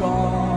光。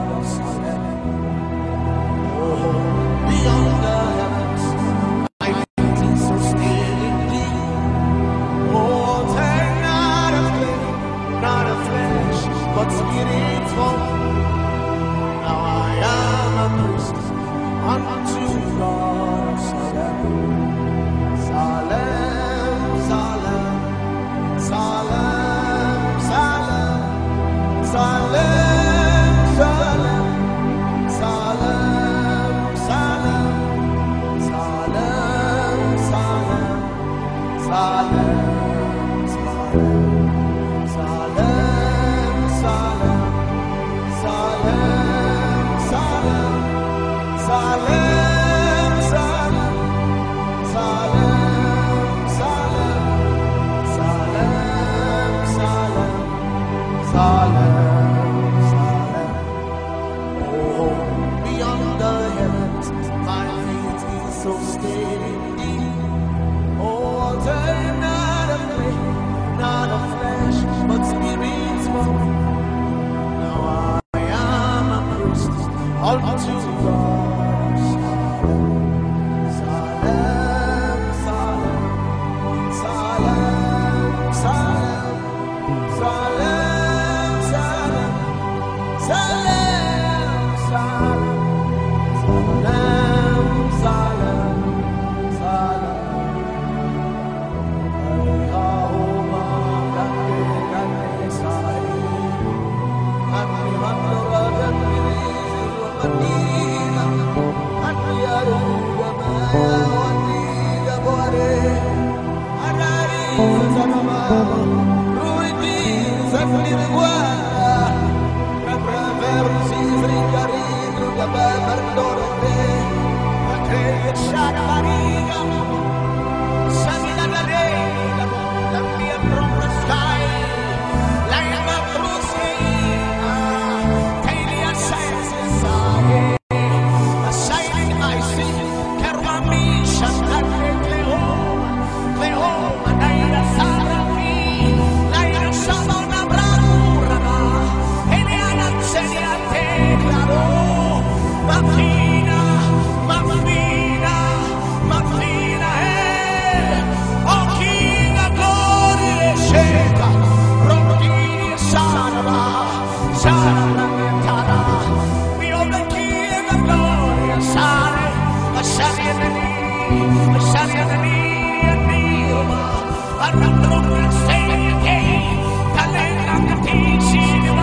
I'll do. Arrandrando il the che, talenta che ti ci va.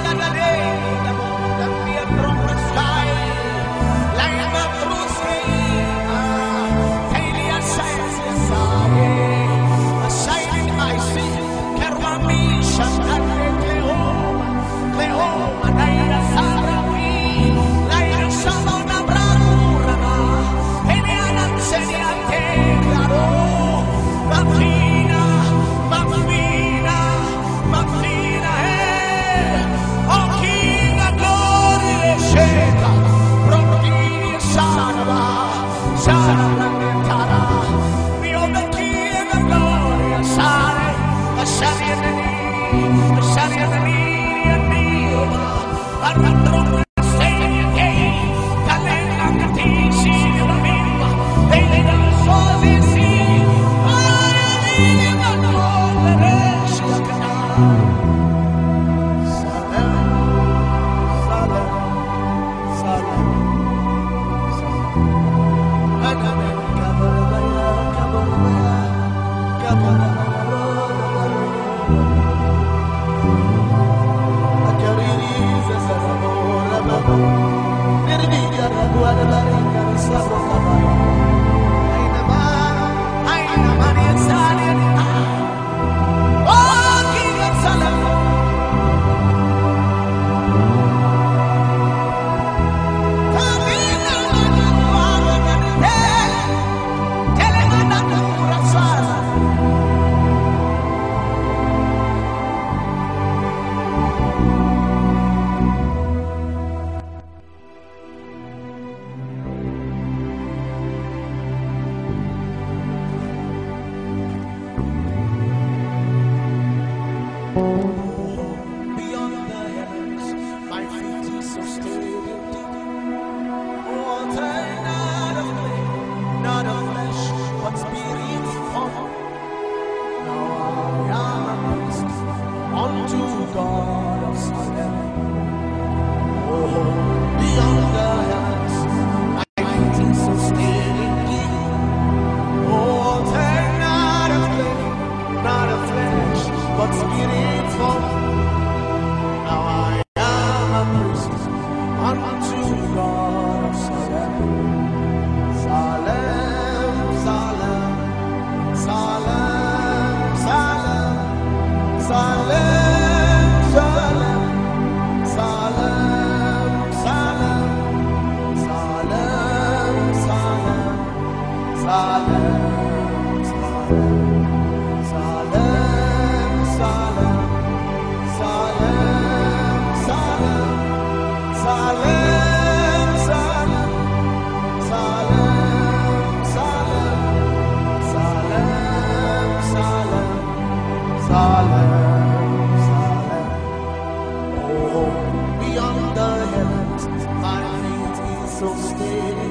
so steady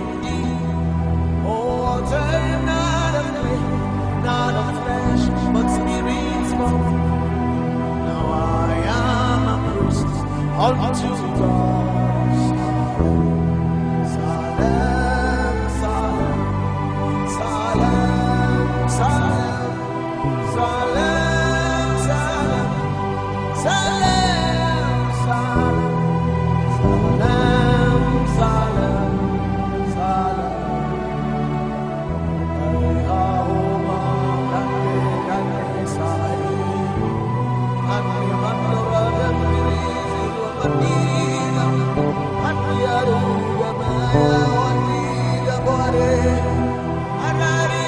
unto God.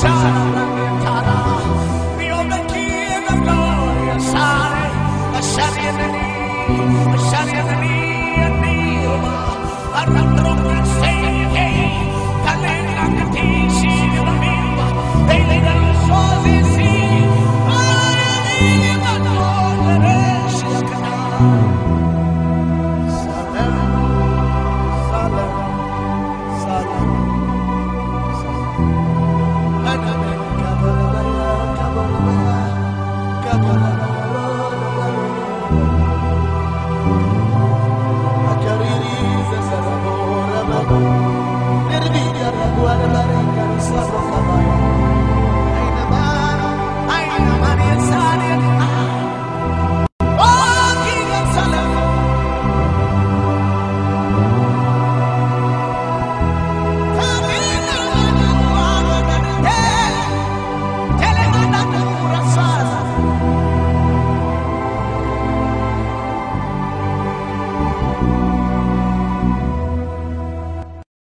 shine.